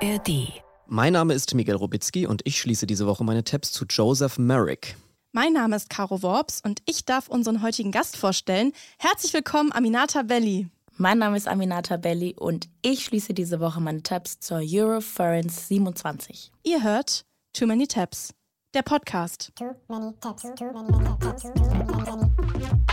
ARD. Mein Name ist Miguel Robitzky und ich schließe diese Woche meine Tabs zu Joseph Merrick. Mein Name ist Caro Worps und ich darf unseren heutigen Gast vorstellen. Herzlich willkommen, Aminata Belli. Mein Name ist Aminata Belli und ich schließe diese Woche meine Tabs zur Euroference 27. Ihr hört Too Many Tabs, der Podcast. Too many tabs, too many tabs, too many, many. Too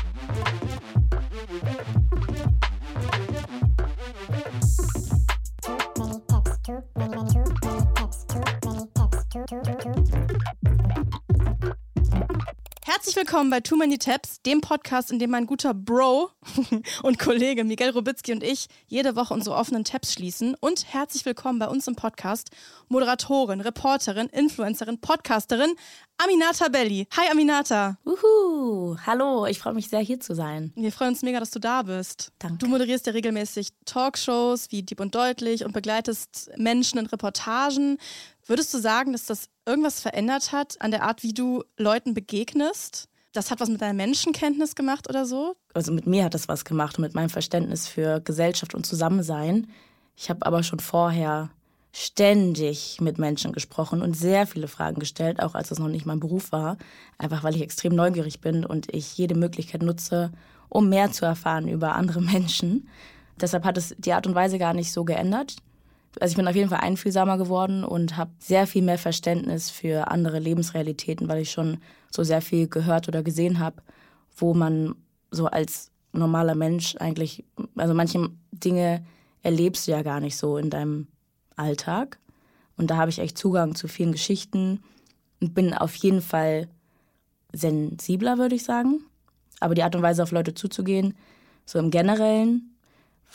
Herzlich willkommen bei Too Many Tabs, dem Podcast, in dem mein guter Bro und Kollege Miguel Robitzky und ich jede Woche unsere offenen Tabs schließen. Und herzlich willkommen bei uns im Podcast Moderatorin, Reporterin, Influencerin, Podcasterin Aminata Belli. Hi Aminata. Uhu, hallo, ich freue mich sehr hier zu sein. Wir freuen uns mega, dass du da bist. Danke. Du moderierst ja regelmäßig Talkshows wie Dieb und Deutlich und begleitest Menschen in Reportagen. Würdest du sagen, dass das irgendwas verändert hat an der Art, wie du Leuten begegnest? Das hat was mit deiner Menschenkenntnis gemacht oder so? Also mit mir hat das was gemacht und mit meinem Verständnis für Gesellschaft und Zusammensein. Ich habe aber schon vorher ständig mit Menschen gesprochen und sehr viele Fragen gestellt, auch als es noch nicht mein Beruf war. Einfach weil ich extrem neugierig bin und ich jede Möglichkeit nutze, um mehr zu erfahren über andere Menschen. Deshalb hat es die Art und Weise gar nicht so geändert. Also ich bin auf jeden Fall einfühlsamer geworden und habe sehr viel mehr Verständnis für andere Lebensrealitäten, weil ich schon so sehr viel gehört oder gesehen habe, wo man so als normaler Mensch eigentlich, also manche Dinge erlebst du ja gar nicht so in deinem Alltag. Und da habe ich echt Zugang zu vielen Geschichten und bin auf jeden Fall sensibler, würde ich sagen. Aber die Art und Weise, auf Leute zuzugehen, so im Generellen,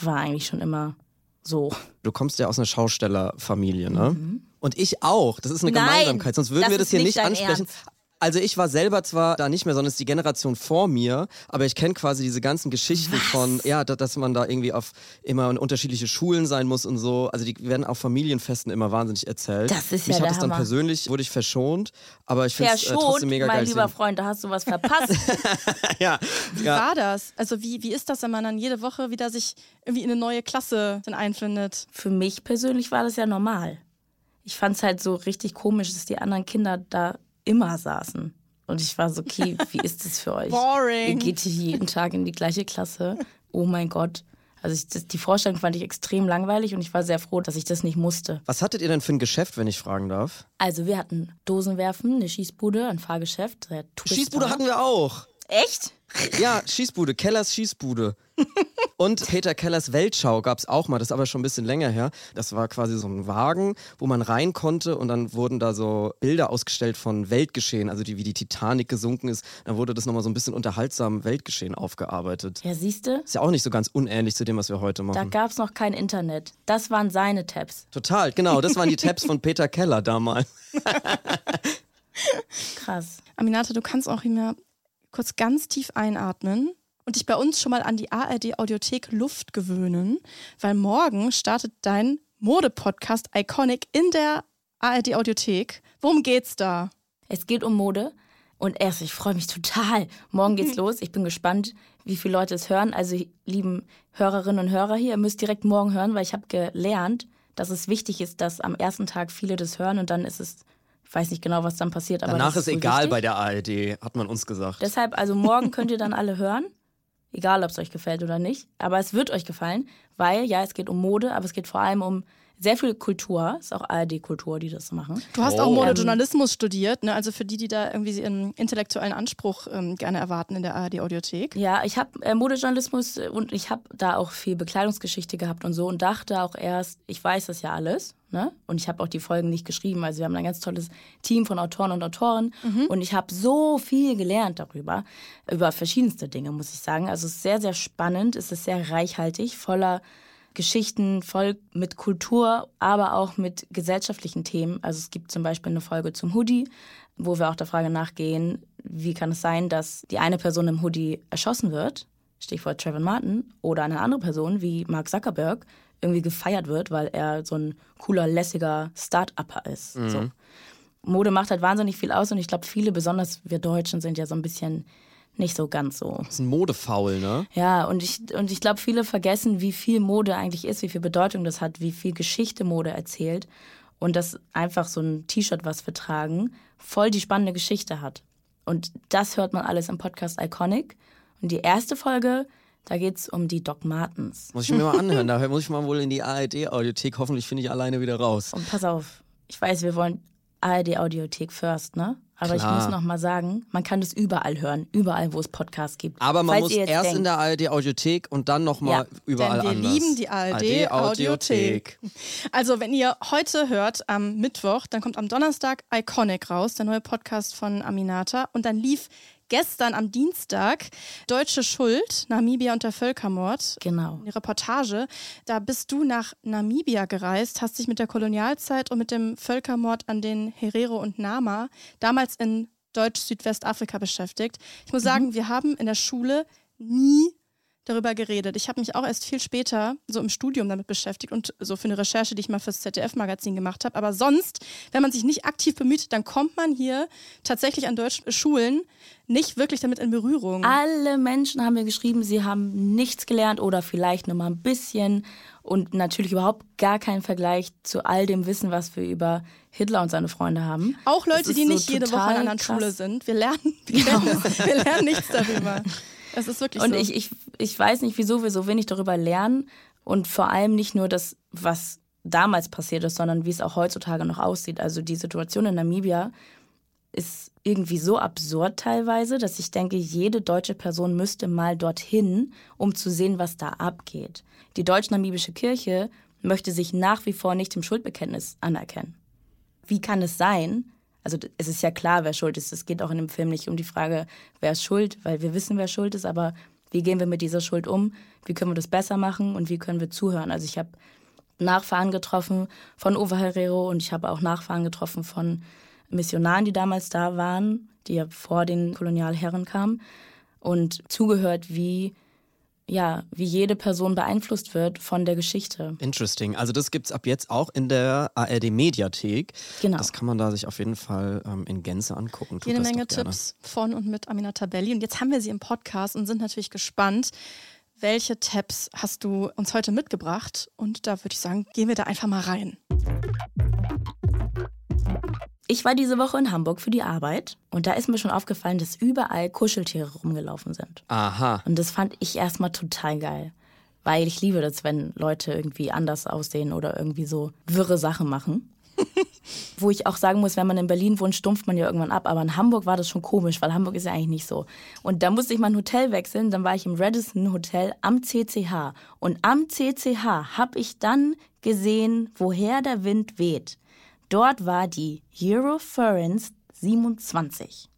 war eigentlich schon immer so. Du kommst ja aus einer Schaustellerfamilie, ne? Und ich auch. Das ist eine Nein, Gemeinsamkeit, sonst würden das wir das hier nicht ansprechen. Ernst. Also ich war selber zwar da nicht mehr, sondern es ist die Generation vor mir, aber ich kenne quasi diese ganzen Geschichten von, ja, da, dass man da irgendwie auf immer in unterschiedliche Schulen sein muss und so. Also die werden auf Familienfesten immer wahnsinnig erzählt. Das ist Mich ja hat der es dann Hammer. persönlich, wurde ich verschont, aber ich finde es äh, trotzdem mega mein geil. lieber Freund, da hast du was verpasst. ja, Wie ja. war das? Also wie, wie ist das, wenn man dann jede Woche wieder sich irgendwie in eine neue Klasse dann einfindet? Für mich persönlich war das ja normal. Ich fand es halt so richtig komisch, dass die anderen Kinder da immer saßen. Und ich war so, okay, wie ist das für euch? Boring. Ihr geht hier jeden Tag in die gleiche Klasse. Oh mein Gott. Also ich, das, die Vorstellung fand ich extrem langweilig und ich war sehr froh, dass ich das nicht musste. Was hattet ihr denn für ein Geschäft, wenn ich fragen darf? Also wir hatten Dosenwerfen, eine Schießbude, ein Fahrgeschäft. Schießbude hatten wir auch. Echt? Ja, Schießbude, Kellers Schießbude. Und Peter Kellers Weltschau gab's auch mal, das ist aber schon ein bisschen länger her. Das war quasi so ein Wagen, wo man rein konnte und dann wurden da so Bilder ausgestellt von Weltgeschehen, also die, wie die Titanic gesunken ist. Dann wurde das nochmal so ein bisschen unterhaltsam Weltgeschehen aufgearbeitet. Ja, siehste, Ist ja auch nicht so ganz unähnlich zu dem, was wir heute da machen. gab's noch kein Internet. Das waren seine Tabs. Total, genau, das waren die Tabs von Peter Keller damals. Krass. Aminata, du kannst auch immer kurz ganz tief einatmen und dich bei uns schon mal an die ARD Audiothek Luft gewöhnen, weil morgen startet dein Mode-Podcast Iconic in der ARD Audiothek. Worum geht's da? Es geht um Mode. Und erst, ich freue mich total. Morgen geht's los. Ich bin gespannt, wie viele Leute es hören. Also, lieben Hörerinnen und Hörer hier, ihr müsst direkt morgen hören, weil ich habe gelernt, dass es wichtig ist, dass am ersten Tag viele das hören und dann ist es, ich weiß nicht genau, was dann passiert. Aber Danach ist egal wichtig. bei der ARD, hat man uns gesagt. Deshalb, also morgen könnt ihr dann alle hören. Egal, ob es euch gefällt oder nicht. Aber es wird euch gefallen, weil, ja, es geht um Mode, aber es geht vor allem um sehr viel Kultur. Es ist auch ARD-Kultur, die das machen. Du hast Oh. auch Modejournalismus studiert, ne? also für die, die da irgendwie einen intellektuellen Anspruch ähm, gerne erwarten in der ARD Audiothek. Ja, ich habe äh, Modejournalismus und ich habe da auch viel Bekleidungsgeschichte gehabt und so und dachte auch erst, ich weiß das ja alles. Ne? Und ich habe auch die Folgen nicht geschrieben. Also wir haben ein ganz tolles Team von Autoren und Autoren und ich habe so viel gelernt darüber, über verschiedenste Dinge, muss ich sagen. Also es ist sehr, sehr spannend, es ist sehr reichhaltig, voller Geschichten, voll mit Kultur, aber auch mit gesellschaftlichen Themen. Also es gibt zum Beispiel eine Folge zum Hoodie, wo wir auch der Frage nachgehen, wie kann es sein, dass die eine Person im Hoodie erschossen wird, Stichwort Trevor Martin, oder eine andere Person wie Mark Zuckerberg irgendwie gefeiert wird, weil er so ein cooler, lässiger Start-Upper ist. So. Mode macht halt wahnsinnig viel aus und ich glaube, viele, besonders wir Deutschen, sind ja so ein bisschen nicht so ganz so. Das ist ein Modefaul, ne? Ja, und ich, und ich glaube, viele vergessen, wie viel Mode eigentlich ist, wie viel Bedeutung das hat, wie viel Geschichte Mode erzählt. Und dass einfach so ein T-Shirt, was wir tragen, voll die spannende Geschichte hat. Und das hört man alles im Podcast Iconic. Und die erste Folge, da geht es um die Doc Martens. Muss ich mir mal anhören. Da muss ich mal wohl in die ARD-Audiothek. Hoffentlich finde ich alleine wieder raus. Und pass auf, ich weiß, wir wollen ARD Audiothek first, ne? Aber Klar. ich muss noch mal sagen, man kann das überall hören, überall, wo es Podcasts gibt. Aber man Falls muss erst in denkt, der ARD-Audiothek und dann nochmal Ja, überall denn wir anders. lieben die ARD-Audiothek. Also, wenn ihr heute hört, am Mittwoch, dann kommt am Donnerstag Iconic raus, der neue Podcast von Aminata. Und dann lief gestern am Dienstag Deutsche Schuld, Namibia und der Völkermord. Genau. Die Reportage, da bist du nach Namibia gereist, hast dich mit der Kolonialzeit und mit dem Völkermord an den Herero und Nama damals in Deutsch-Südwestafrika beschäftigt. Ich muss sagen, wir haben in der Schule nie darüber geredet. Ich habe mich auch erst viel später so im Studium damit beschäftigt und so für eine Recherche, die ich mal fürs ZDF-Magazin gemacht habe. Aber sonst, wenn man sich nicht aktiv bemüht, dann kommt man hier tatsächlich an deutschen Schulen nicht wirklich damit in Berührung. Alle Menschen haben mir geschrieben, sie haben nichts gelernt oder vielleicht nur mal ein bisschen und natürlich überhaupt gar keinen Vergleich zu all dem Wissen, was wir über Hitler und seine Freunde haben. Auch Leute, die so nicht jede Woche an einer. Schule sind. Wir lernen, wir lernen, wir lernen nichts darüber. Es ist wirklich Und so. ich, ich, ich weiß nicht, wieso wir so wenig darüber lernen und vor allem nicht nur das, was damals passiert ist, sondern wie es auch heutzutage noch aussieht. Also die Situation in Namibia ist irgendwie so absurd teilweise, dass ich denke, jede deutsche Person müsste mal dorthin, um zu sehen, was da abgeht. Die deutsch-namibische Kirche möchte sich nach wie vor nicht im Schuldbekenntnis anerkennen. Wie kann es sein? Also es ist ja klar, wer schuld ist. Es geht auch in dem Film nicht um die Frage, wer ist schuld, weil wir wissen, wer schuld ist, aber wie gehen wir mit dieser Schuld um? Wie können wir das besser machen und wie können wir zuhören? Also ich habe Nachfahren getroffen von Uwe Herrero und ich habe auch Nachfahren getroffen von Missionaren, die damals da waren, die ja vor den Kolonialherren kamen und zugehört, wie ja, wie jede Person beeinflusst wird von der Geschichte. Interesting. Also das gibt's ab jetzt auch in der ARD-Mediathek. Genau. Das kann man da sich auf jeden Fall ähm, in Gänze angucken. Tut Jede Menge. Tipps von und mit Aminata Belli. Und jetzt haben wir sie im Podcast und sind natürlich gespannt, welche Tabs hast du uns heute mitgebracht? Und da würde ich sagen, gehen wir da einfach mal rein. Ich war diese Woche in Hamburg für die Arbeit und da ist mir schon aufgefallen, dass überall Kuscheltiere rumgelaufen sind. Aha. Und das fand ich erstmal total geil. Weil ich liebe das, wenn Leute irgendwie anders aussehen oder irgendwie so wirre Sachen machen. Wo ich auch sagen muss, wenn man in Berlin wohnt, stumpft man ja irgendwann ab. Aber in Hamburg war das schon komisch, weil Hamburg ist ja eigentlich nicht so. Und da musste ich mein Hotel wechseln. Dann war ich im Radisson Hotel am CCH. Und am CCH habe ich dann gesehen, woher der Wind weht. Dort war die Eurofurence 27.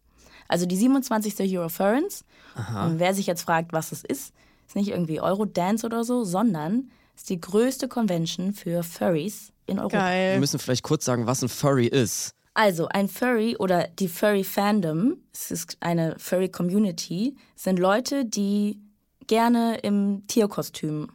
Also die 27. Eurofurence. Und wer sich jetzt fragt, was es ist, ist nicht irgendwie Eurodance oder so, sondern ist die größte Convention für Furries in Europa. Wir Geil. müssen vielleicht kurz sagen, was ein Furry ist. Also ein Furry oder die Furry Fandom, es ist eine Furry Community, sind Leute, die gerne im Tierkostüm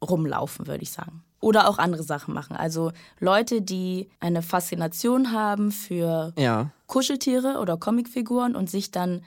rumlaufen, würde ich sagen. Oder auch andere Sachen machen. Also Leute, die eine Faszination haben für Ja. Kuscheltiere oder Comicfiguren und sich dann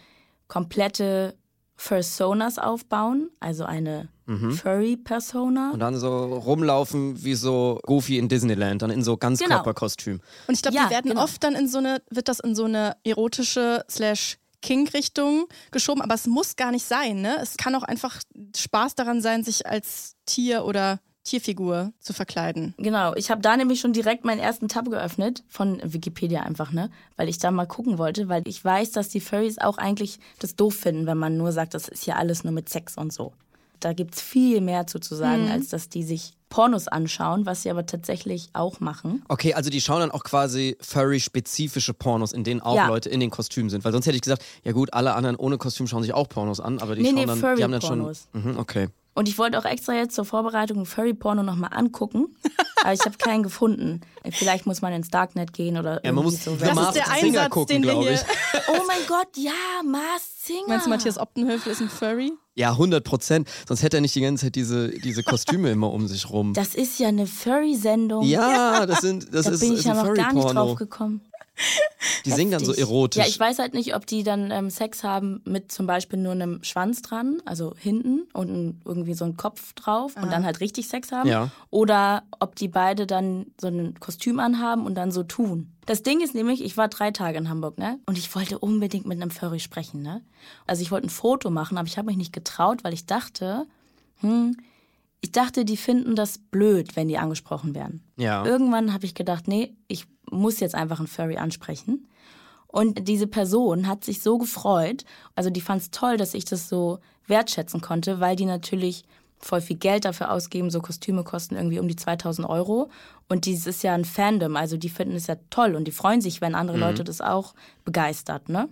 komplette Fursonas aufbauen, also eine Furry-Persona. Und dann so rumlaufen wie so Goofy in Disneyland, dann in so Ganzkörperkostüm. Und ich glaube, Ja, die werden genau. oft dann in so eine, wird das in so eine erotische slash King-Richtung geschoben, aber es muss gar nicht sein, ne? Es kann auch einfach Spaß daran sein, sich als Tier oder Tierfigur zu verkleiden. Genau, ich habe da nämlich schon direkt meinen ersten Tab geöffnet, von Wikipedia einfach, ne? Weil ich da mal gucken wollte, weil ich weiß, dass die Furries auch eigentlich das doof finden, wenn man nur sagt, das ist ja alles nur mit Sex und so. Da gibt's viel mehr zu, zu sagen, als dass die sich Pornos anschauen, was sie aber tatsächlich auch machen. Okay, also die schauen dann auch quasi Furry-spezifische Pornos, in denen auch Ja. Leute in den Kostümen sind. Weil sonst hätte ich gesagt, ja gut, alle anderen ohne Kostüm schauen sich auch Pornos an, aber die Nee, schauen nee, dann, die haben dann schon. Furry-Pornos. Mhm, okay. Und ich wollte auch extra jetzt zur Vorbereitung ein Furry-Porno nochmal angucken, aber ich habe keinen gefunden. Vielleicht muss man ins Darknet gehen oder Ja, man muss so. Das ist der Singer Einsatz, gucken, den wir glaub hier. ich. Oh mein Gott, ja, Mars Singer. Meinst du, Matthias Optenhöfel ist ein Furry? Ja, 100 Prozent. Sonst hätte er nicht die ganze Zeit diese, diese Kostüme immer um sich rum. Das ist ja eine Furry-Sendung. Ja, das, sind, das da ist, bin ich ist ja noch gar nicht drauf gekommen. Die singen dann so erotisch. Ja, ich weiß halt nicht, ob die dann ähm, Sex haben mit zum Beispiel nur einem Schwanz dran, also hinten und ein, irgendwie so ein Kopf drauf und dann halt richtig Sex haben. Ja. Oder ob die beide dann so ein Kostüm anhaben und dann so tun. Das Ding ist nämlich, ich war drei Tage in Hamburg, ne? Und ich wollte unbedingt mit einem Furry sprechen, ne? Also ich wollte ein Foto machen, aber ich habe mich nicht getraut, weil ich dachte, hm, ich dachte, die finden das blöd, wenn die angesprochen werden. Ja. Irgendwann habe ich gedacht, nee, ich muss jetzt einfach einen Furry ansprechen. Und diese Person hat sich so gefreut, also die fand es toll, dass ich das so wertschätzen konnte, weil die natürlich voll viel Geld dafür ausgeben, so Kostüme kosten irgendwie um die 2000 Euro. Und dieses ist ja ein Fandom, also die finden es ja toll und die freuen sich, wenn andere Leute das auch begeistert, ne?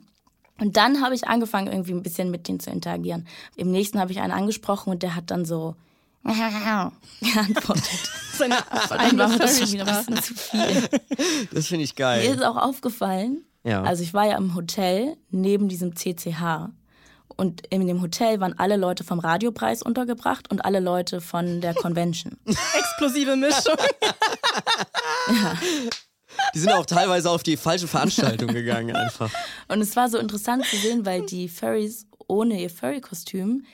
Und dann habe ich angefangen, irgendwie ein bisschen mit denen zu interagieren. Im nächsten habe ich einen angesprochen und der hat dann so geantwortet. Seine eigene war mir das schon wieder Furry-Sprache. ein bisschen zu viel. Das finde ich Mir geil. ist auch aufgefallen, Ja. also ich war ja im Hotel neben diesem CCH. Und in dem Hotel waren alle Leute vom Radiopreis untergebracht und alle Leute von der Convention. Explosive Mischung. Die sind auch teilweise auf die falsche Veranstaltung gegangen einfach. Und es war so interessant zu sehen, weil die Furries ohne ihr Furry-Kostüm,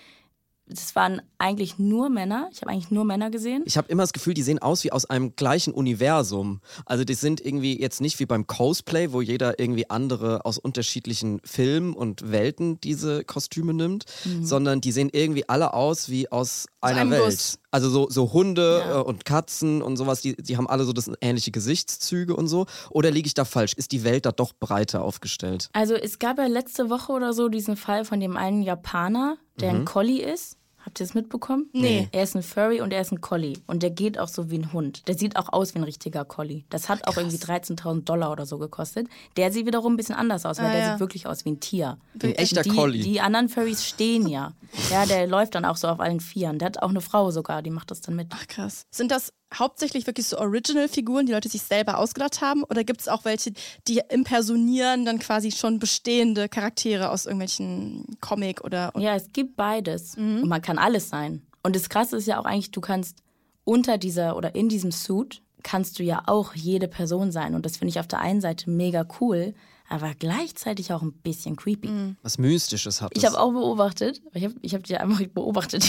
das waren eigentlich nur Männer. Ich habe eigentlich nur Männer gesehen. Ich habe immer das Gefühl, die sehen aus wie aus einem gleichen Universum. Also die sind irgendwie jetzt nicht wie beim Cosplay, wo jeder irgendwie andere aus unterschiedlichen Filmen und Welten diese Kostüme nimmt, sondern die sehen irgendwie alle aus wie aus einer Welt. Guss. Also so, so Hunde Ja. äh, und Katzen und sowas, die, die haben alle so das ähnliche Gesichtszüge und so. Oder liege ich da falsch? Ist die Welt da doch breiter aufgestellt? Also es gab ja letzte Woche oder so diesen Fall von dem einen Japaner, der ein Collie ist. Habt ihr das mitbekommen? Nee. Er ist ein Furry und er ist ein Collie. Und der geht auch so wie ein Hund. Der sieht auch aus wie ein richtiger Collie. Das hat auch irgendwie 13.000 Dollar oder so gekostet. Der sieht wiederum ein bisschen anders aus, weil Ah, der ja. sieht wirklich aus wie ein Tier. Ein echter die, Collie. Die anderen Furries stehen ja. Ja, der läuft dann auch so auf allen Vieren. Der hat auch eine Frau sogar, die macht das dann mit. Ach krass. Sind das hauptsächlich wirklich so Original-Figuren, die Leute sich selber ausgedacht haben? Oder gibt es auch welche, die impersonieren dann quasi schon bestehende Charaktere aus irgendwelchen Comic oder. Ja, es gibt beides. Mhm. Und man kann alles sein. Und das Krasse ist ja auch eigentlich, du kannst unter dieser oder in diesem Suit kannst du ja auch jede Person sein. Und das finde ich auf der einen Seite mega cool, aber gleichzeitig auch ein bisschen creepy. Mhm. Was Mystisches hat Ich habe auch beobachtet, ich habe ich hab die einfach beobachtet,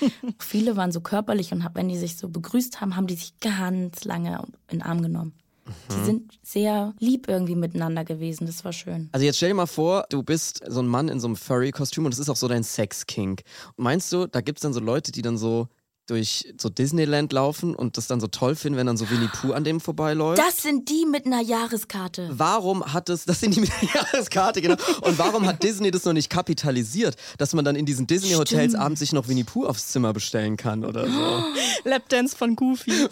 viele waren so körperlich und hab, wenn die sich so begrüßt haben, haben die sich ganz lange in den Arm genommen. Die sind sehr lieb irgendwie miteinander gewesen, das war schön. Also jetzt stell dir mal vor, du bist so ein Mann in so einem Furry-Kostüm und das ist auch so dein Sex-Kink. Meinst du, da gibt es dann so Leute, die dann so durch so Disneyland laufen und das dann so toll finden, wenn dann so Winnie Pooh an dem vorbeiläuft? Das sind die mit einer Jahreskarte. Warum hat es, das sind die mit der Jahreskarte, genau. Und warum hat Disney das noch nicht kapitalisiert, dass man dann in diesen Disney-Hotels abends sich noch Winnie Pooh aufs Zimmer bestellen kann oder so? Lapdance von Goofy.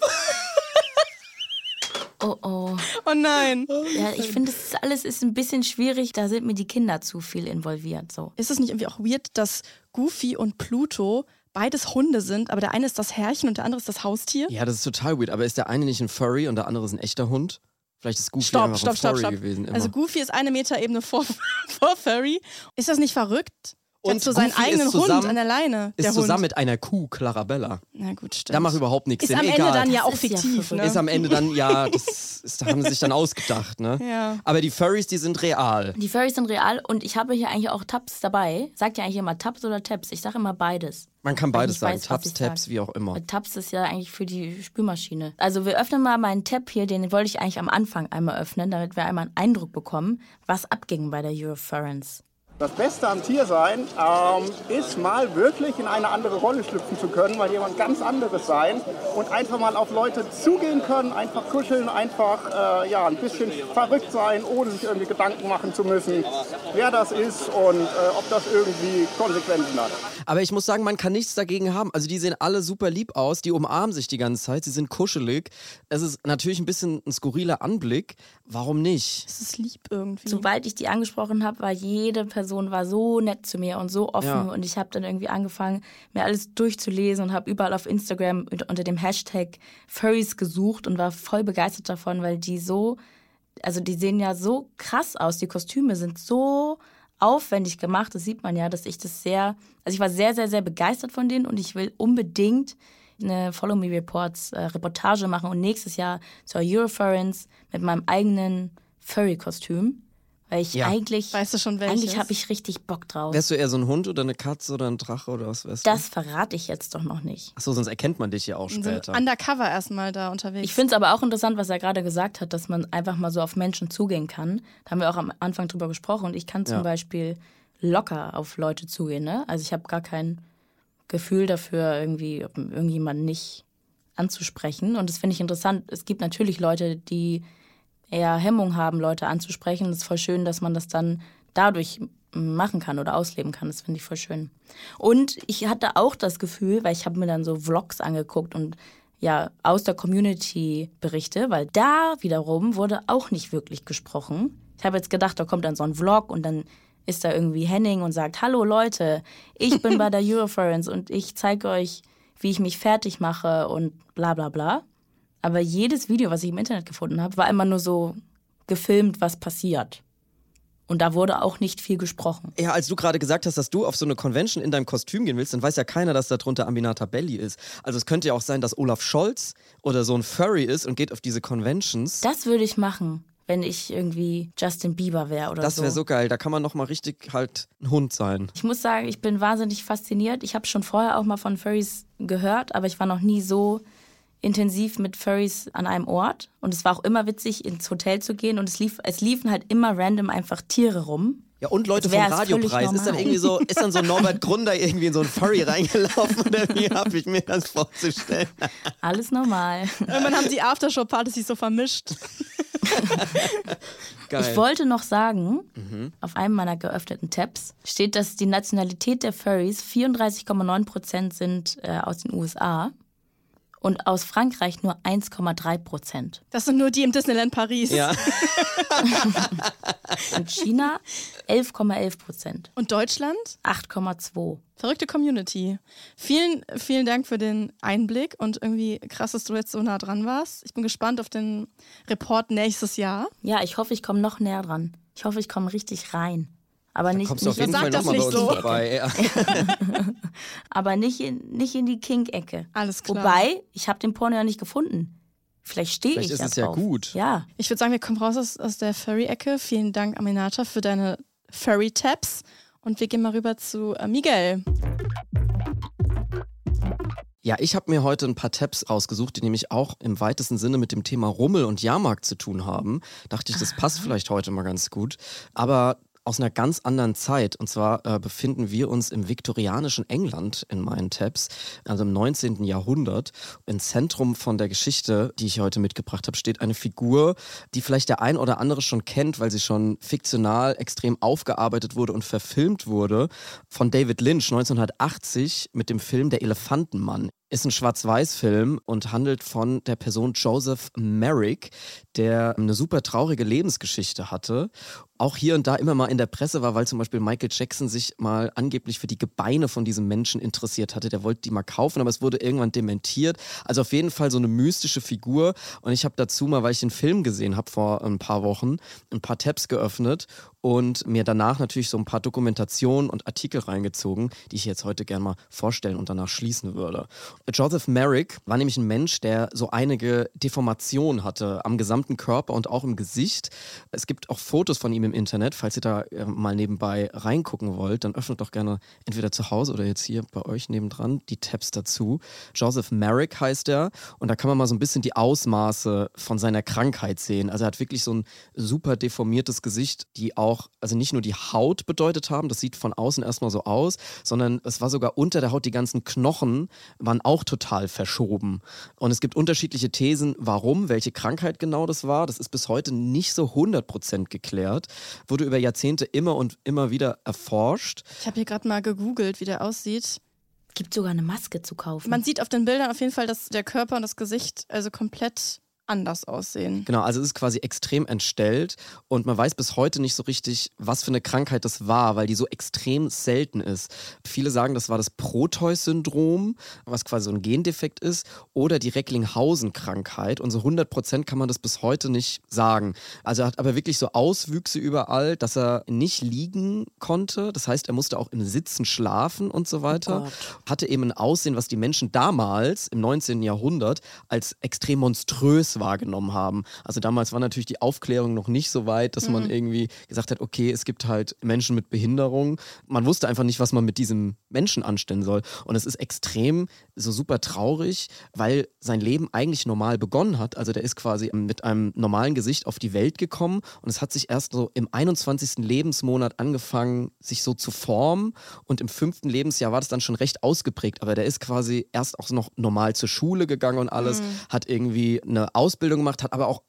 Oh oh. Oh nein. Ja, ich finde, das ist alles ist ein bisschen schwierig. Da sind mir die Kinder zu viel involviert. So. Ist es nicht irgendwie auch weird, dass Goofy und Pluto beides Hunde sind, aber der eine ist das Herrchen und der andere ist das Haustier? Ja, das ist total weird. Aber ist der eine nicht ein Furry und der andere ist ein echter Hund? Vielleicht ist Goofy Stopp, einfach stopp, ein stopp, Furry stopp. gewesen. Immer. Also Goofy ist eine Meterebene vor, vor Furry. Ist das nicht verrückt? Und so seinen Goofy ist eigenen zusammen- Hund an der Leine. ist der zusammen Hund. mit einer Kuh, Clarabella. Na gut, stimmt. Da macht überhaupt nichts ist Sinn. am Ende Egal. dann ja auch ist ja fiktiv, verrückt. ne? Ist am Ende dann, ja, das ist, haben sie sich dann ausgedacht, ne? Ja. Aber die Furries, die sind real. Die Furries sind real und ich habe hier eigentlich auch Tabs dabei. Sagt ja eigentlich immer Tabs oder Tabs? Ich sage immer beides. Man kann beides sagen, weiß, Tabs, Tabs, sag. wie auch immer. Tabs ist ja eigentlich für die Spülmaschine. Also wir öffnen mal meinen Tab hier, den wollte ich eigentlich am Anfang einmal öffnen, damit wir einmal einen Eindruck bekommen, was abging bei der Eurofurence. Das Beste am Tiersein ähm, ist mal wirklich in eine andere Rolle schlüpfen zu können, mal jemand ganz anderes sein und einfach mal auf Leute zugehen können, einfach kuscheln, einfach äh, ja, ein bisschen verrückt sein, ohne sich irgendwie Gedanken machen zu müssen, wer das ist und äh, ob das irgendwie Konsequenzen hat. Aber ich muss sagen, man kann nichts dagegen haben. Also die sehen alle super lieb aus, die umarmen sich die ganze Zeit, sie sind kuschelig. Es ist natürlich ein bisschen ein skurriler Anblick. Warum nicht? Es ist lieb irgendwie. Sobald ich die angesprochen habe, war jede Person war so nett zu mir und so offen Ja. und ich habe dann irgendwie angefangen, mir alles durchzulesen und habe überall auf Instagram unter dem Hashtag Furries gesucht und war voll begeistert davon, weil die so, also die sehen ja so krass aus, die Kostüme sind so aufwendig gemacht, das sieht man ja, dass ich das sehr, also ich war sehr, sehr, sehr begeistert von denen und ich will unbedingt eine Follow Me Reports äh, Reportage machen und nächstes Jahr zur Eurofurence mit meinem eigenen Furry-Kostüm. Weil ich Ja. eigentlich, Weißt du schon welches? eigentlich habe ich richtig Bock drauf. Wärst du eher so ein Hund oder eine Katze oder ein Drache oder was wärst du? Das verrate ich jetzt doch noch nicht. Achso, sonst erkennt man dich ja auch so später. undercover erstmal da unterwegs. Ich finde es aber auch interessant, was er gerade gesagt hat, dass man einfach mal so auf Menschen zugehen kann. Da haben wir auch am Anfang drüber gesprochen. Und ich kann zum Ja. Beispiel locker auf Leute zugehen. Ne? Also ich habe gar kein Gefühl dafür, irgendwie irgendjemanden nicht anzusprechen. Und das finde ich interessant. Es gibt natürlich Leute, die eher Hemmung haben, Leute anzusprechen. Es ist voll schön, dass man das dann dadurch machen kann oder ausleben kann. Das finde ich voll schön. Und ich hatte auch das Gefühl, weil ich habe mir dann so Vlogs angeguckt und ja, aus der Community Berichte, weil da wiederum wurde auch nicht wirklich gesprochen. Ich habe jetzt gedacht, da kommt dann so ein Vlog und dann ist da irgendwie Henning und sagt, hallo Leute, ich bin bei der Eurofurence und ich zeige euch, wie ich mich fertig mache und bla bla bla. Aber jedes Video, was ich im Internet gefunden habe, war immer nur so gefilmt, was passiert. Und da wurde auch nicht viel gesprochen. Ja, als du gerade gesagt hast, dass du auf so eine Convention in deinem Kostüm gehen willst, dann weiß ja keiner, dass da drunter Aminata Belli ist. Also es könnte ja auch sein, dass Olaf Scholz oder so ein Furry ist und geht auf diese Conventions. Das würde ich machen, wenn ich irgendwie Justin Bieber wäre oder Das so. wäre so geil. Da kann man noch mal richtig halt ein Hund sein. Ich muss sagen, ich bin wahnsinnig fasziniert. Ich habe schon vorher auch mal von Furries gehört, aber ich war noch nie so intensiv mit Furries an einem Ort. Und es war auch immer witzig, ins Hotel zu gehen. Und es, lief, es liefen halt immer random einfach Tiere rum. Ja, und Leute vom Radiopreis. Ist dann irgendwie so, ist dann so Norbert Grunder irgendwie in so ein Furry reingelaufen oder wie habe ich mir das vorzustellen? Alles normal. Irgendwann haben die Aftershow-Partys sich so vermischt. Geil. Ich wollte noch sagen, Mhm. auf einem meiner geöffneten Tabs steht, dass die Nationalität der Furries 34,9 Prozent sind äh, aus den USA und aus Frankreich nur 1,3 Prozent. Das sind nur die im Disneyland Paris. ja. Und China 11,11 Prozent. Und Deutschland? 8,2. Verrückte Community. Vielen, vielen Dank für den Einblick und irgendwie krass, dass du jetzt so nah dran warst. Ich bin gespannt auf den Report nächstes Jahr. Ja, ich hoffe, ich komme noch näher dran. Ich hoffe, ich komme richtig rein. Aber nicht, Kommst du auf nicht, jeden sag Fall das nochmal bei nicht uns so. vorbei. Ja. aber nicht in, nicht in die Kink-Ecke. Alles klar. Wobei, ich habe den Porno ja nicht gefunden. Vielleicht stehe Vielleicht ich ist ja es ja drauf. gut. Ja. Ich würde sagen, wir kommen raus aus, aus der Furry-Ecke. Vielen Dank, Aminata, für deine Furry-Tabs. Und wir gehen mal rüber zu äh, Miguel. Ja, ich habe mir heute ein paar Tabs rausgesucht, die nämlich auch im weitesten Sinne mit dem Thema Rummel und Jahrmarkt zu tun haben. Dachte ich, das passt vielleicht heute mal ganz gut. Aber aus einer ganz anderen Zeit. Und zwar äh, befinden wir uns im viktorianischen England in meinen Tabs, also im 19. Jahrhundert. Im Zentrum von der Geschichte, die ich heute mitgebracht habe, steht eine Figur, die vielleicht der ein oder andere schon kennt, weil sie schon fiktional extrem aufgearbeitet wurde und verfilmt wurde, von David Lynch 1980 mit dem Film Der Elefantenmann. Ist ein Schwarz-Weiß-Film und handelt von der Person Joseph Merrick, der eine super traurige Lebensgeschichte hatte. Auch hier und da immer mal in der Presse war, weil zum Beispiel Michael Jackson sich mal angeblich für die Gebeine von diesem Menschen interessiert hatte. Der wollte die mal kaufen, aber es wurde irgendwann dementiert. Also auf jeden Fall so eine mystische Figur. Und ich habe dazu mal, weil ich den Film gesehen habe vor ein paar Wochen, ein paar Tabs geöffnet und mir danach natürlich so ein paar Dokumentationen und Artikel reingezogen, die ich jetzt heute gerne mal vorstellen und danach schließen würde. Joseph Merrick war nämlich ein Mensch, der so einige Deformationen hatte am gesamten Körper und auch im Gesicht. Es gibt auch Fotos von ihm im Internet, falls ihr da äh, mal nebenbei reingucken wollt, dann öffnet doch gerne entweder zu Hause oder jetzt hier bei euch nebendran die Tabs dazu. Joseph Merrick heißt er und da kann man mal so ein bisschen die Ausmaße von seiner Krankheit sehen. Also er hat wirklich so ein super deformiertes Gesicht, die auch, also nicht nur die Haut bedeutet haben, das sieht von außen erstmal so aus, sondern es war sogar unter der Haut, die ganzen Knochen waren auch total verschoben. Und es gibt unterschiedliche Thesen, warum, welche Krankheit genau das war. Das ist bis heute nicht so 100% geklärt. Wurde über Jahrzehnte immer und immer wieder erforscht. Ich habe hier gerade mal gegoogelt, wie der aussieht. Gibt sogar eine Maske zu kaufen. Man sieht auf den Bildern auf jeden Fall, dass der Körper und das Gesicht also komplett anders aussehen. Genau, also es ist quasi extrem entstellt und man weiß bis heute nicht so richtig, was für eine Krankheit das war, weil die so extrem selten ist. Viele sagen, das war das Proteus-Syndrom, was quasi so ein Gendefekt ist, oder die Recklinghausen-Krankheit und so 100% kann man das bis heute nicht sagen. Also er hat aber wirklich so Auswüchse überall, dass er nicht liegen konnte, das heißt, er musste auch im Sitzen schlafen und so weiter. Gott. hatte eben ein Aussehen, was die Menschen damals im 19. Jahrhundert als extrem monströs Wahrgenommen haben. Also damals war natürlich die Aufklärung noch nicht so weit, dass man irgendwie gesagt hat, okay, es gibt halt Menschen mit Behinderung. Man wusste einfach nicht, was man mit diesem Menschen anstellen soll. Und es ist extrem so super traurig, weil sein Leben eigentlich normal begonnen hat. Also der ist quasi mit einem normalen Gesicht auf die Welt gekommen und es hat sich erst so im 21. Lebensmonat angefangen, sich so zu formen und im fünften Lebensjahr war das dann schon recht ausgeprägt. Aber der ist quasi erst auch noch normal zur Schule gegangen und alles, hat irgendwie eine Ausbildung gemacht, hat aber auch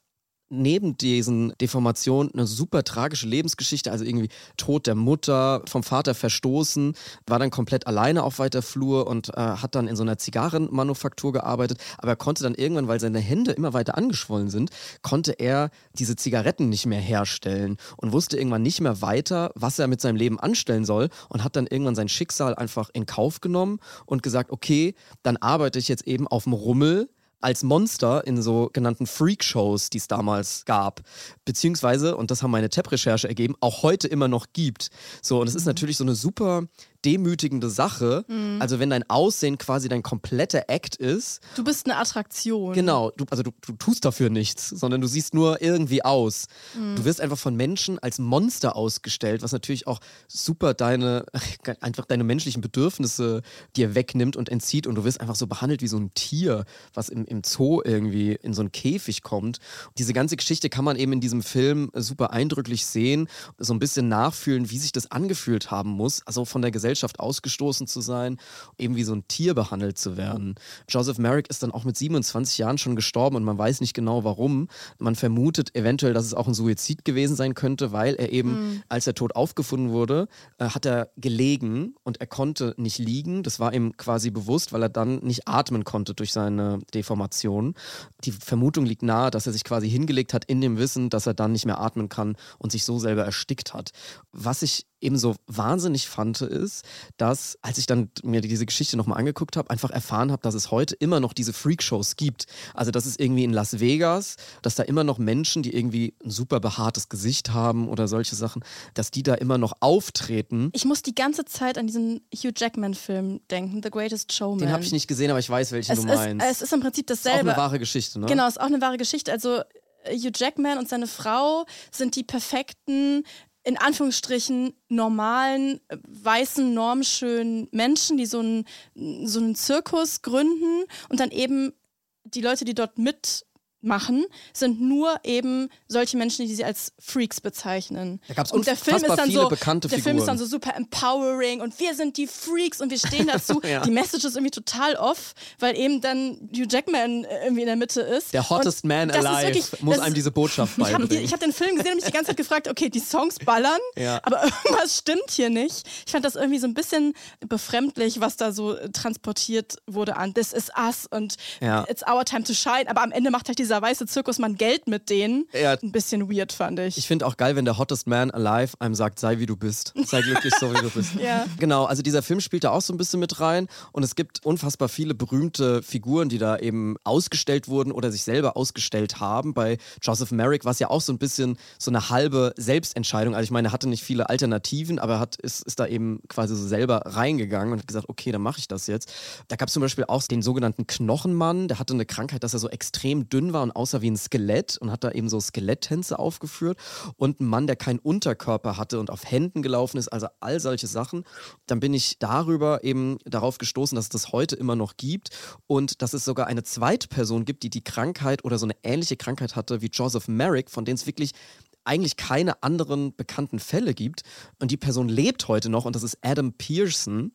neben diesen Deformationen eine super tragische Lebensgeschichte, also irgendwie Tod der Mutter, vom Vater verstoßen, war dann komplett alleine auf weiter Flur und äh, hat dann in so einer Zigarrenmanufaktur gearbeitet, aber er konnte dann irgendwann, weil seine Hände immer weiter angeschwollen sind, konnte er diese Zigaretten nicht mehr herstellen und wusste irgendwann nicht mehr weiter, was er mit seinem Leben anstellen soll und hat dann irgendwann sein Schicksal einfach in Kauf genommen und gesagt, okay, dann arbeite ich jetzt eben auf dem Rummel als Monster in sogenannten Freak-Shows, die es damals gab. Beziehungsweise, und das haben meine TEP-Recherche ergeben, auch heute immer noch gibt. So, und es ist natürlich so eine super demütigende Sache. Also wenn dein Aussehen quasi dein kompletter Act ist, Du bist eine Attraktion. Genau, du, also du, du tust dafür nichts, sondern du siehst nur irgendwie aus. Du wirst einfach von Menschen als Monster ausgestellt, was natürlich auch super deine, einfach deine menschlichen Bedürfnisse dir wegnimmt und entzieht und du wirst einfach so behandelt wie so ein Tier, was im, im Zoo irgendwie in so einen Käfig kommt. Diese ganze Geschichte kann man eben in diesem Film super eindrücklich sehen, so ein bisschen nachfühlen, wie sich das angefühlt haben muss, also von der Gesellschaft ausgestoßen zu sein, eben wie so ein Tier behandelt zu werden. Joseph Merrick ist dann auch mit 27 Jahren schon gestorben und man weiß nicht genau warum. Man vermutet eventuell, dass es auch ein Suizid gewesen sein könnte, weil er eben, als er tot aufgefunden wurde, äh, hat er gelegen und er konnte nicht liegen. Das war ihm quasi bewusst, weil er dann nicht atmen konnte durch seine Deformation. Die Vermutung liegt nahe, dass er sich quasi hingelegt hat in dem Wissen, dass er dann nicht mehr atmen kann und sich so selber erstickt hat. Was ich eben so wahnsinnig fand, ist, dass, als ich dann mir diese Geschichte nochmal angeguckt habe, einfach erfahren habe, dass es heute immer noch diese Freakshows gibt. Also, dass es irgendwie in Las Vegas, dass da immer noch Menschen, die irgendwie ein super behaartes Gesicht haben oder solche Sachen, dass die da immer noch auftreten. Ich muss die ganze Zeit an diesen Hugh Jackman-Film denken, The Greatest Showman. Den habe ich nicht gesehen, aber ich weiß, welchen es du ist, meinst. es ist im Prinzip ist auch eine dasselbe. wahre Geschichte, ne? Genau, ist auch eine wahre Geschichte. Also äh, Hugh Jackman und seine Frau sind die perfekten, in Anführungsstrichen normalen, weißen, normschönen Menschen, die so einen, so einen Zirkus gründen und dann eben die Leute, die dort mitmachen, sind nur eben solche Menschen, die sie als Freaks bezeichnen. Da gab's und der Film ist dann viele so, bekannte der Film ist Figuren. dann so super empowering und wir sind die Freaks und wir stehen dazu. Ja. Die Message ist irgendwie total off, weil eben dann Hugh Jackman äh, irgendwie in der Mitte ist. Der hottest Und man alive wirklich- muss einem diese Botschaft ich habe beibringen. hab den Film gesehen und mich die ganze Zeit gefragt, okay, die Songs ballern, Ja. aber irgendwas stimmt hier nicht. Ich fand das irgendwie so ein bisschen befremdlich, was da so äh, transportiert wurde an This is us und Ja. It's our time to shine. Aber am Ende macht halt dieser weiße Zirkusmann Geld mit denen. Ja. Ein bisschen weird, fand ich. Ich finde auch geil, wenn der hottest man alive einem sagt, sei wie du bist. Sei glücklich, so wie du bist. Ja. Genau, also dieser Film spielt da auch so ein bisschen mit rein und es gibt unfassbar viele berühmte Figuren, die da eben ausgestellt wurden oder sich selber ausgestellt haben. Bei Joseph Merrick war es ja auch so ein bisschen so eine halbe Selbstentscheidung. Also ich meine, er hatte nicht viele Alternativen, aber er hat, ist, ist da eben quasi so selber reingegangen und hat gesagt, okay, dann mache ich das jetzt. Da gab es zum Beispiel auch den sogenannten Knochenmann, der hatte eine Krankheit, dass er so extrem dünn war und aussah wie ein Skelett und hat da eben so Skeletttänze aufgeführt und ein Mann, der keinen Unterkörper hatte und auf Händen gelaufen ist, also all solche Sachen. Dann bin ich darüber eben darauf gestoßen, dass es das heute immer noch gibt und dass es sogar eine zweite Person gibt, die die Krankheit oder so eine ähnliche Krankheit hatte wie Joseph Merrick, von denen es wirklich eigentlich keine anderen bekannten Fälle gibt. Und die Person lebt heute noch und das ist Adam Pearson.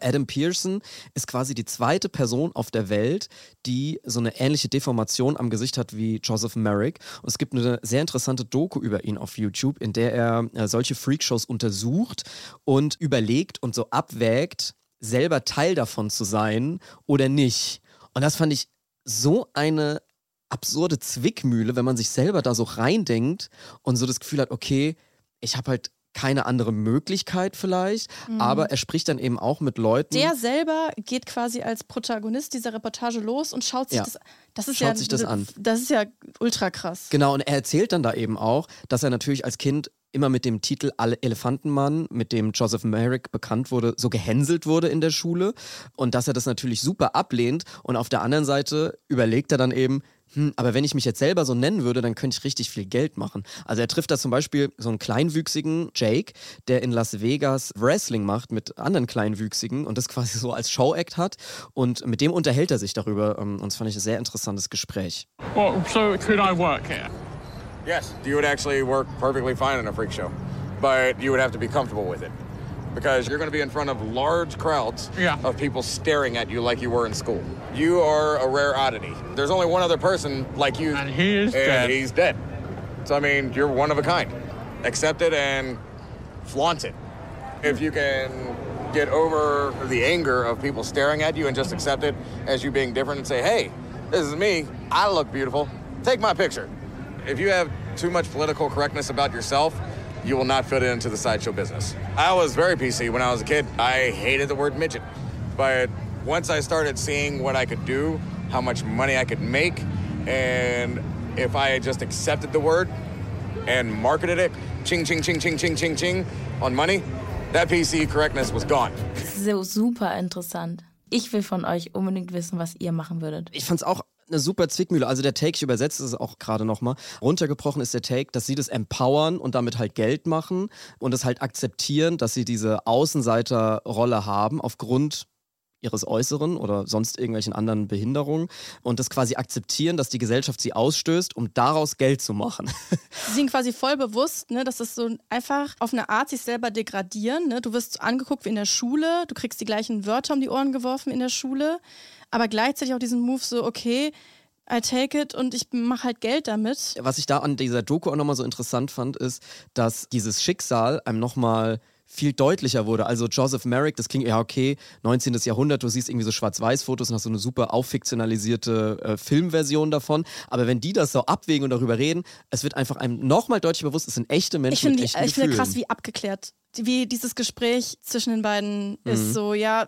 Adam Pearson ist quasi die zweite Person auf der Welt, die so eine ähnliche Deformation am Gesicht hat wie Joseph Merrick. Und es gibt eine sehr interessante Doku über ihn auf YouTube, in der er äh, solche Freakshows untersucht und überlegt und so abwägt, selber Teil davon zu sein oder nicht. Und das fand ich so eine absurde Zwickmühle, wenn man sich selber da so reindenkt und so das Gefühl hat, okay, ich habe halt keine andere Möglichkeit vielleicht, aber er spricht dann eben auch mit Leuten. Mhm. der selber geht quasi als Protagonist dieser Reportage los und schaut sich Ja. das das ist Schaut ja sich das an. Das ist ja ultra krass. Genau, und er erzählt dann da eben auch, dass er natürlich als Kind immer mit dem Titel Elefantenmann, mit dem Joseph Merrick bekannt wurde, so gehänselt wurde in der Schule und dass er das natürlich super ablehnt und auf der anderen Seite überlegt er dann eben, hm, aber wenn ich mich jetzt selber so nennen würde, dann könnte ich richtig viel Geld machen. Also er trifft da zum Beispiel so einen kleinwüchsigen Jake, der in Las Vegas Wrestling macht mit anderen kleinwüchsigen und das quasi so als Showact hat. Und mit dem unterhält er sich darüber. ähm, Und das fand ich ein sehr interessantes Gespräch. Well, so could I work here? Yes, you would actually work perfectly fine in a freak show, but you would have to be comfortable with it. Because you're going to be in front of large crowds Yeah. of people staring at you like you were in school. You are a rare oddity. There's only one other person like you, And he is and dead. he's dead. So I mean, you're one of a kind. Accept it and flaunt it. If you can get over the anger of people staring at you and just accept it as you being different and say, hey, this is me. I look beautiful. Take my picture. If you have too much political correctness about yourself, you will not fit into the sideshow business. I was very PC when I was a kid. I hated the word midget. But once I started seeing what I could do, how much money I could make, and if I had just accepted the word and marketed it, ching, ching, ching, ching, ching, ching, ching, on money, that PC correctness was gone. So super interessant. Ich will von euch unbedingt wissen, was ihr machen würdet. Ich fand's auch eine super Zwickmühle. Also der Take, ich übersetze es auch gerade nochmal. Runtergebrochen ist der Take, dass sie das empowern und damit halt Geld machen und es halt akzeptieren, dass sie diese Außenseiterrolle haben aufgrund ihres Äußeren oder sonst irgendwelchen anderen Behinderungen und das quasi akzeptieren, dass die Gesellschaft sie ausstößt, um daraus Geld zu machen. Sie sind quasi voll bewusst, ne, dass das so einfach auf eine Art sich selber degradieren. Ne? Du wirst angeguckt wie in der Schule, du kriegst die gleichen Wörter um die Ohren geworfen in der Schule, aber gleichzeitig auch diesen Move so, okay, I take it und ich mache halt Geld damit. Was ich da an dieser Doku auch nochmal so interessant fand, ist, dass dieses Schicksal einem nochmal viel deutlicher wurde. Also Joseph Merrick, das klingt ja okay, 19. Jahrhundert, du siehst irgendwie so Schwarz-Weiß-Fotos und hast so eine super auffiktionalisierte äh, Filmversion davon. Aber wenn die das so abwägen und darüber reden, es wird einfach einem nochmal deutlich bewusst, es sind echte Menschen Ich finde mit echten ich finde krass, wie abgeklärt, wie dieses Gespräch zwischen den beiden Mhm. ist. So, ja,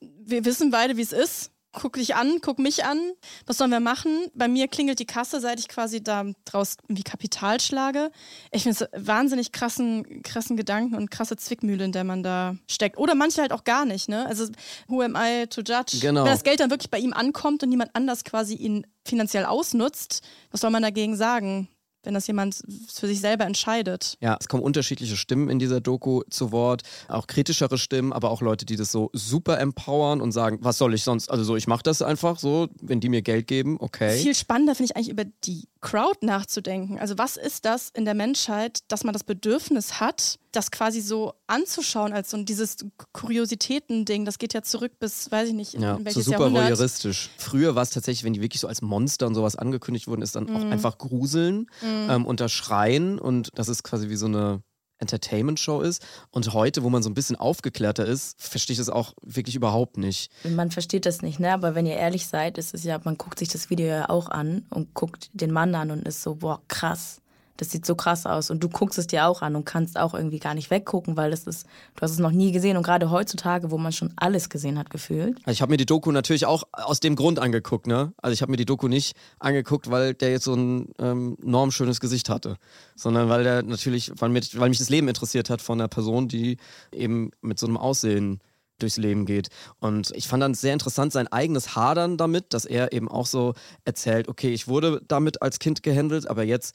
wir wissen beide, wie es ist. Guck dich an, guck mich an. Was sollen wir machen? Bei mir klingelt die Kasse, seit ich quasi da draus wie Kapital schlage. Ich finde es wahnsinnig krassen, krassen Gedanken und krasse Zwickmühle, in der man da steckt. Oder manche halt auch gar nicht, ne? Also, who am I to judge? Genau. Wenn das Geld dann wirklich bei ihm ankommt und niemand anders quasi ihn finanziell ausnutzt, was soll man dagegen sagen? Wenn das jemand für sich selber entscheidet. Ja, es kommen unterschiedliche Stimmen in dieser Doku zu Wort, auch kritischere Stimmen, aber auch Leute, die das so super empowern und sagen, was soll ich sonst, also so, ich mache das einfach so, wenn die mir Geld geben, okay. Viel spannender finde ich eigentlich über die Crowd nachzudenken. Also was ist das in der Menschheit, dass man das Bedürfnis hat, das quasi so anzuschauen als so ein- dieses Kuriositäten-Ding, das geht ja zurück bis, weiß ich nicht, in, Ja, in so welches super Jahrhundert. voyeuristisch. Früher war es tatsächlich, wenn die wirklich so als Monster und sowas angekündigt wurden, ist dann Mhm. auch einfach gruseln ähm, und das Schreien und das ist quasi wie so eine Entertainment-Show ist. Und heute, wo man so ein bisschen aufgeklärter ist, verstehe ich das auch wirklich überhaupt nicht. Man versteht das nicht, ne? Aber wenn ihr ehrlich seid, ist es ja, man guckt sich das Video ja auch an und guckt den Mann an und ist so, boah, krass. Das sieht so krass aus. Und du guckst es dir auch an und kannst auch irgendwie gar nicht weggucken, weil das ist, du hast es noch nie gesehen. Und gerade heutzutage, wo man schon alles gesehen hat, gefühlt. Also ich habe mir die Doku natürlich auch aus dem Grund angeguckt, ne? Also ich habe mir die Doku nicht angeguckt, weil der jetzt so ein ähm, normschönes Gesicht hatte, sondern weil der natürlich, weil mich, weil mich das Leben interessiert hat von einer Person, die eben mit so einem Aussehen durchs Leben geht. Und ich fand dann sehr interessant sein eigenes Hadern damit, dass er eben auch so erzählt, okay, ich wurde damit als Kind gehandelt, aber jetzt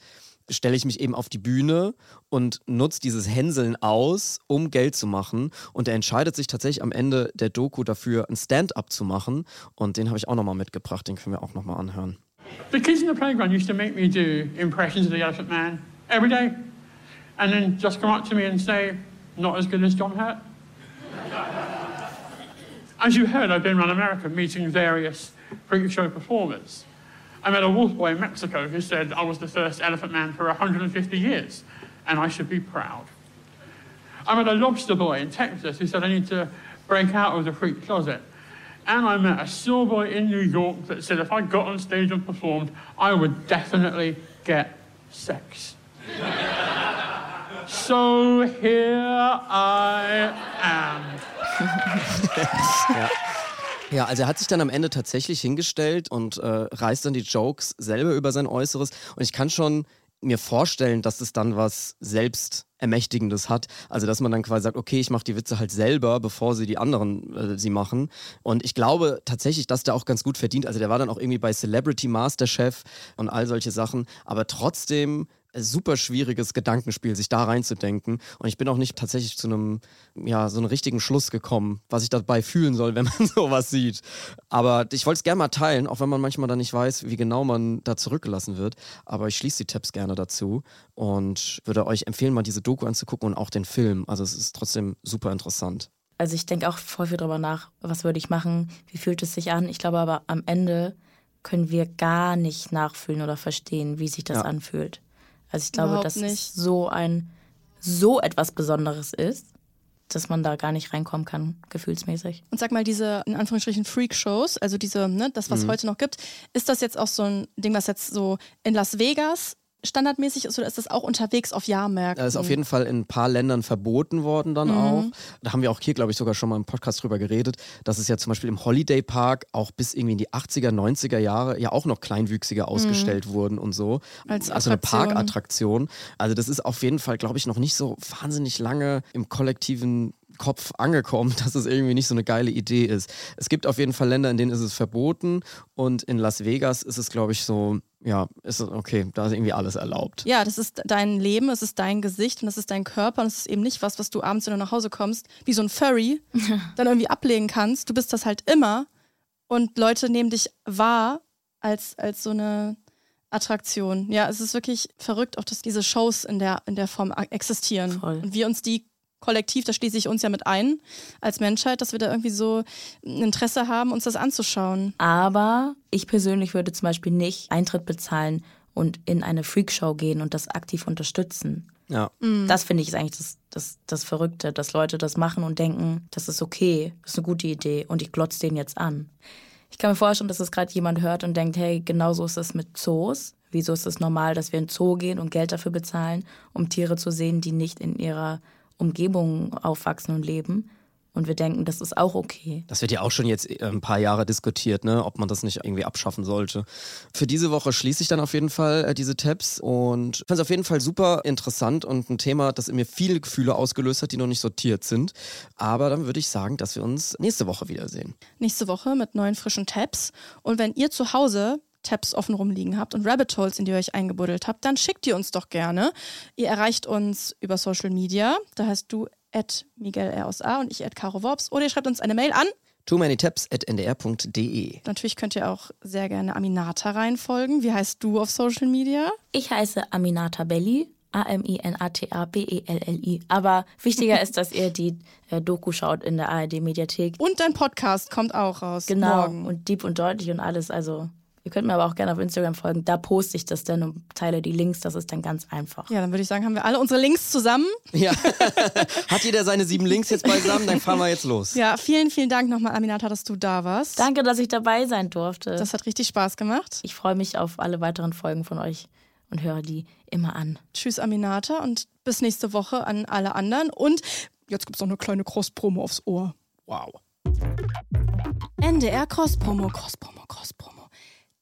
stelle ich mich eben auf die Bühne und nutze dieses Hänseln aus, um Geld zu machen. Und er entscheidet sich tatsächlich am Ende der Doku dafür, ein Stand-up zu machen. Und den habe ich auch nochmal mitgebracht, den können wir auch nochmal anhören. The kids in the playground used to make me do impressions of the Elephant Man every day, and then just come up to me and say, "Not as good as John Hurt." As you heard, I've been around America meeting various freak show performers. I met a wolf boy in Mexico who said I was the first Elephant Man for 150 years, and I should be proud. I met a lobster boy in Texas who said I need to break out of the freak closet. And I met a still boy in New York that said if I got on stage and performed, I would definitely get sex. so here I am. Ja, also er hat sich dann am Ende tatsächlich hingestellt und äh, reißt dann die Jokes selber über sein Äußeres. Und ich kann schon mir vorstellen, dass es dann was selbst Ermächtigendes hat. Also, dass man dann quasi sagt, okay, ich mache die Witze halt selber, bevor sie die anderen äh, sie machen. Und ich glaube tatsächlich, dass der auch ganz gut verdient. Also, der war dann auch irgendwie bei Celebrity Masterchef und all solche Sachen. Aber trotzdem super schwieriges Gedankenspiel, sich da reinzudenken. Und ich bin auch nicht tatsächlich zu einem, ja, so einem richtigen Schluss gekommen, was ich dabei fühlen soll, wenn man sowas sieht. Aber ich wollte es gerne mal teilen, auch wenn man manchmal dann nicht weiß, wie genau man da zurückgelassen wird. Aber ich schließe die Tabs gerne dazu und würde euch empfehlen, mal diese Doku anzugucken und auch den Film. Also es ist trotzdem super interessant. Also ich denke auch voll viel drüber nach, was würde ich machen, wie fühlt es sich an. Ich glaube aber am Ende können wir gar nicht nachfühlen oder verstehen, wie sich das Ja. anfühlt. Also ich glaube, Überhaupt dass nicht. es so ein so etwas Besonderes ist, dass man da gar nicht reinkommen kann, gefühlsmäßig. Und sag mal, diese in Anführungsstrichen Freak-Shows, also diese, ne, das, was heute noch gibt, ist das jetzt auch so ein Ding, was jetzt so in Las Vegas standardmäßig ist oder ist das auch unterwegs auf Jahrmärkten? Das ist auf jeden Fall in ein paar Ländern verboten worden dann auch. Da haben wir auch hier, glaube ich, sogar schon mal im Podcast drüber geredet, dass es ja zum Beispiel im Holiday Park auch bis irgendwie in die 80er, 90er Jahre ja auch noch Kleinwüchsige ausgestellt wurden und so. Als also eine Attraktion. Parkattraktion. Also das ist auf jeden Fall, glaube ich, noch nicht so wahnsinnig lange im kollektiven Kopf angekommen, dass es irgendwie nicht so eine geile Idee ist. Es gibt auf jeden Fall Länder, in denen ist es verboten und in Las Vegas ist es, glaube ich, so, ja, ist es okay, da ist irgendwie alles erlaubt. Ja, das ist dein Leben, es ist dein Gesicht und das ist dein Körper und es ist eben nicht was, was du abends, wenn du nach Hause kommst, wie so ein Furry, dann irgendwie ablegen kannst. Du bist das halt immer und Leute nehmen dich wahr als, als so eine Attraktion. Ja, es ist wirklich verrückt, auch dass diese Shows in der, in der Form existieren. Voll. Und wir uns die kollektiv, da schließe ich uns ja mit ein, als Menschheit, dass wir da irgendwie so ein Interesse haben, uns das anzuschauen. Aber ich persönlich würde zum Beispiel nicht Eintritt bezahlen und in eine Freakshow gehen und das aktiv unterstützen. Ja. Das finde ich ist eigentlich das, das, das Verrückte, dass Leute das machen und denken, das ist okay, das ist eine gute Idee und ich glotze den jetzt an. Ich kann mir vorstellen, dass es gerade jemand hört und denkt, hey, genauso ist es mit Zoos. Wieso ist es normal, dass wir in den Zoo gehen und Geld dafür bezahlen, um Tiere zu sehen, die nicht in ihrer Umgebung aufwachsen und leben? Und wir denken, das ist auch okay. Das wird ja auch schon jetzt äh, ein paar Jahre diskutiert, ne? ob man das nicht irgendwie abschaffen sollte. Für diese Woche schließe ich dann auf jeden Fall äh, diese Tabs und fand es auf jeden Fall super interessant und ein Thema, das in mir viele Gefühle ausgelöst hat, die noch nicht sortiert sind. Aber dann würde ich sagen, dass wir uns nächste Woche wiedersehen. nächste Woche mit neuen frischen Tabs. Und wenn ihr zu Hause Tabs offen rumliegen habt und Rabbit Holes, in die ihr euch eingebuddelt habt, dann schickt ihr uns doch gerne. Ihr erreicht uns über Social Media. Da heißt du at Miguel R aus A und ich at Caro Worps. Oder ihr schreibt uns eine Mail an. Too many ndr.de. Natürlich könnt ihr auch sehr gerne Aminata reinfolgen. Wie heißt du auf Social Media? Ich heiße Aminata Belli, A-M-I-N-A-T-A-B-E-L-L-I. Aber wichtiger ist, dass ihr die äh, Doku schaut in der ARD-Mediathek. Und dein Podcast kommt auch raus. Genau. Morgen. Und deep und deutlich und alles. Also, ihr könnt mir aber auch gerne auf Instagram folgen. Da poste ich das dann und teile die Links. Das ist dann ganz einfach. Ja, dann würde ich sagen, haben wir alle unsere Links zusammen. Ja. Hat jeder seine sieben Links jetzt beisammen? Dann fahren wir jetzt los. Ja, vielen, vielen Dank nochmal, Aminata, dass du da warst. Danke, dass ich dabei sein durfte. Das hat richtig Spaß gemacht. ich freue mich auf alle weiteren Folgen von euch und höre die immer an. Tschüss, Aminata, und bis nächste Woche an alle anderen. Und jetzt gibt es noch eine kleine Cross-Promo aufs Ohr. Wow. NDR Cross-Promo, Cross-Promo, Cross-Promo.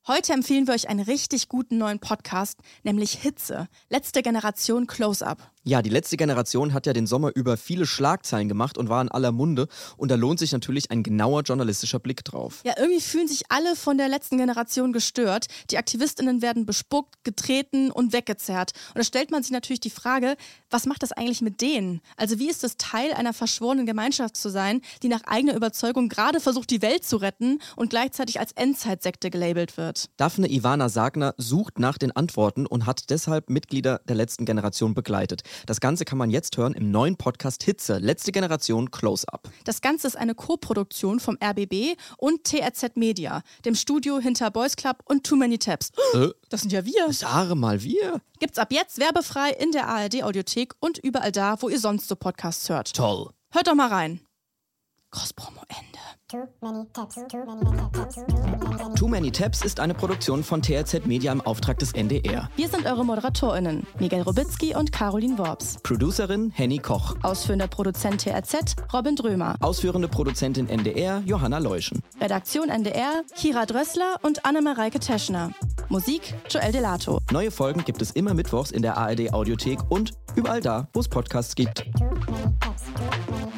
Heute empfehlen wir euch einen richtig guten neuen Podcast, nämlich Hitze. Letzte Generation Close-Up. Ja, die letzte Generation hat ja den Sommer über viele Schlagzeilen gemacht und war in aller Munde. Und da lohnt sich natürlich ein genauer journalistischer Blick drauf. Ja, irgendwie fühlen sich alle von der letzten Generation gestört. Die AktivistInnen werden bespuckt, getreten und weggezerrt. Und da stellt man sich natürlich die Frage, was macht das eigentlich mit denen? Also wie ist es Teil einer verschworenen Gemeinschaft zu sein, die nach eigener Überzeugung gerade versucht, die Welt zu retten und gleichzeitig als Endzeitsekte gelabelt wird? Daphne Ivana Sagner sucht nach den Antworten und hat deshalb Mitglieder der letzten Generation begleitet. Das Ganze kann man jetzt hören im neuen Podcast Hitze, letzte Generation Close-Up. Das Ganze ist eine Co-Produktion vom RBB und TRZ Media, dem Studio hinter Boys Club und Too Many Tabs. Äh, Das sind ja wir. Sage mal wir. Gibt's ab jetzt werbefrei in der ARD Audiothek und überall da, wo ihr sonst so Podcasts hört. Toll. Hört doch mal rein. Cross-Promo Ende. Too many tabs, too many tabs, too many tabs. Too Many Tabs ist eine Produktion von TRZ Media im Auftrag des NDR. Wir sind eure ModeratorInnen, Miguel Robitzky und Caroline Worps. Producerin Henny Koch. Ausführender Produzent TRZ, Robin Drömer. Ausführende Produzentin NDR Johanna Leuschen. Redaktion NDR, Kira Drössler und Anne-Mareike Teschner. Musik Joel Delato. Neue Folgen gibt es immer mittwochs in der ARD Audiothek und überall da, wo es Podcasts gibt. Too many pets. Too many